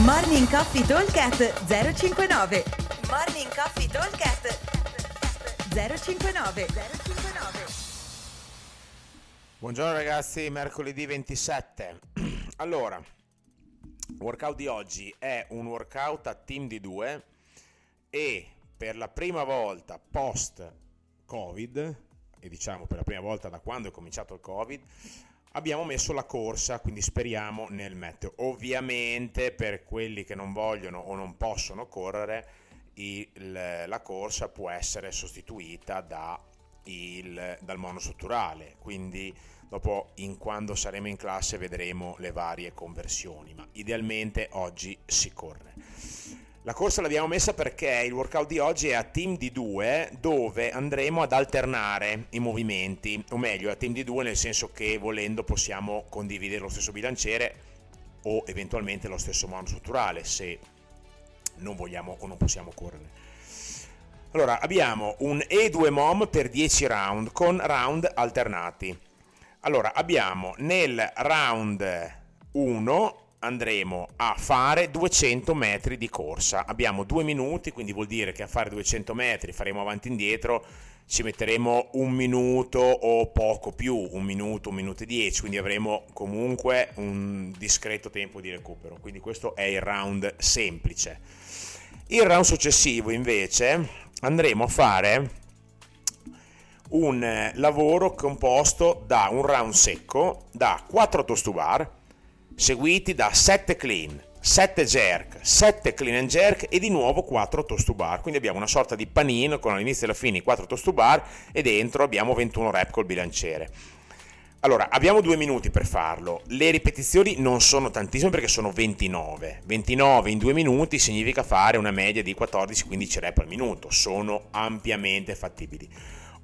Morning Coffee Talkcast 059 Morning Coffee Talkcast 059 059 Buongiorno ragazzi, mercoledì 27. Allora, workout di oggi è un workout a team di due e per la prima volta post Covid, e diciamo per la prima volta da quando è cominciato il Covid, abbiamo messo la corsa, quindi speriamo nel meteo. Ovviamente per quelli che non vogliono o non possono correre, il, la corsa può essere sostituita da il, dal monostrutturale, quindi dopo in quando saremo in classe vedremo le varie conversioni, ma idealmente oggi si corre. La corsa l'abbiamo messa perché il workout di oggi è a team di due dove andremo ad alternare i movimenti, o meglio a team di due nel senso che volendo possiamo condividere lo stesso bilanciere o eventualmente lo stesso monostrutturale se non vogliamo o non possiamo correre. Allora abbiamo un E2 MOM per 10 round con round alternati. Allora abbiamo nel round 1 andremo a fare 200 metri di corsa. Abbiamo due minuti, quindi vuol dire che a fare 200 metri faremo avanti e indietro, ci metteremo un minuto o poco più, un minuto, un minuto e dieci, quindi avremo comunque un discreto tempo di recupero. Quindi questo è il round semplice. Il round successivo invece andremo a fare un lavoro composto da un round secco, da 4 toast to bar, seguiti da 7 clean, 7 jerk, 7 clean and jerk e di nuovo 4 toast to bar. Quindi abbiamo una sorta di panino con all'inizio e alla fine 4 toast to bar e dentro abbiamo 21 rep col bilanciere. Allora, abbiamo due minuti per farlo. Le ripetizioni non sono tantissime perché sono 29. 29 in due minuti significa fare una media di 14-15 rep al minuto. Sono ampiamente fattibili.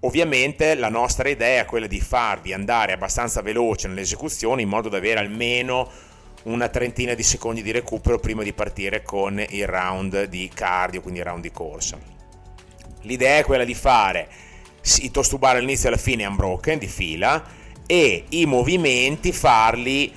Ovviamente la nostra idea è quella di farvi andare abbastanza veloce nell'esecuzione in modo da avere almeno una trentina di secondi di recupero prima di partire con il round di cardio, quindi il round di corsa. L'idea è quella di fare i toast to bar all'inizio e alla fine unbroken di fila e i movimenti farli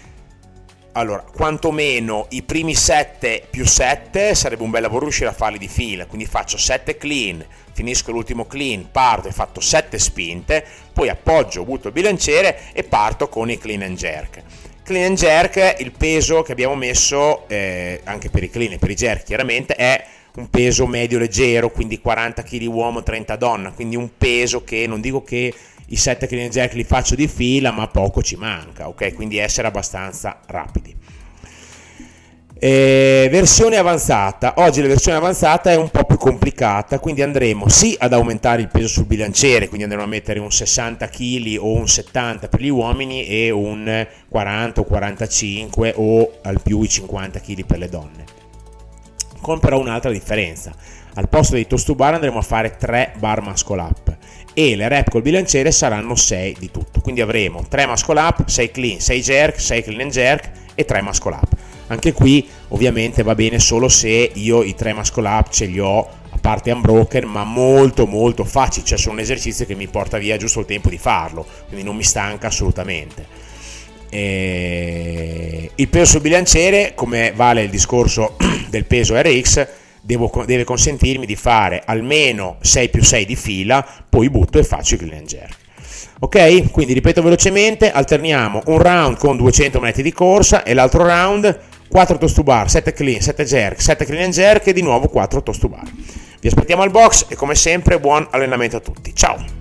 allora, quantomeno i primi 7 più 7 sarebbe un bel lavoro riuscire a farli di fila, quindi faccio 7 clean, finisco l'ultimo clean, parto e fatto 7 spinte, poi appoggio, butto il bilanciere e parto con i clean and jerk. Clean and jerk, il peso che abbiamo messo, eh, anche per i clean e per i jerk chiaramente, è un peso medio leggero, quindi 40 kg uomo, 30 donna, quindi un peso che non dico che i 7 clean and jerk li faccio di fila, ma poco ci manca, ok? Quindi essere abbastanza rapidi. Eh, versione avanzata. Oggi la versione avanzata è un po' più complicata, quindi andremo sì ad aumentare il peso sul bilanciere, quindi andremo a mettere un 60 kg o un 70 per gli uomini e un 40 o 45 o al più i 50 kg per le donne. Con però un'altra differenza. Al posto dei toast to bar andremo a fare 3 bar muscle up e le rep col bilanciere saranno 6 di tutto. Quindi avremo 3 muscle up, 6 clean, 6 jerk, 6 clean and jerk e 3 muscle up anche qui ovviamente va bene solo se io i tre muscle up ce li ho a parte unbroken ma molto molto facili, cioè sono un esercizio che mi porta via giusto il tempo di farlo, quindi non mi stanca assolutamente. E il peso sul bilanciere, come vale il discorso del peso RX, devo, deve consentirmi di fare almeno 6 più 6 di fila, poi butto e faccio il clean jerk. Ok? Quindi ripeto velocemente, alterniamo un round con 200 metri di corsa e l'altro round 4 toast to bar, 7 clean, 7 jerk, 7 clean and jerk e di nuovo 4 toast to bar. Vi aspettiamo al box e come sempre buon allenamento a tutti. Ciao!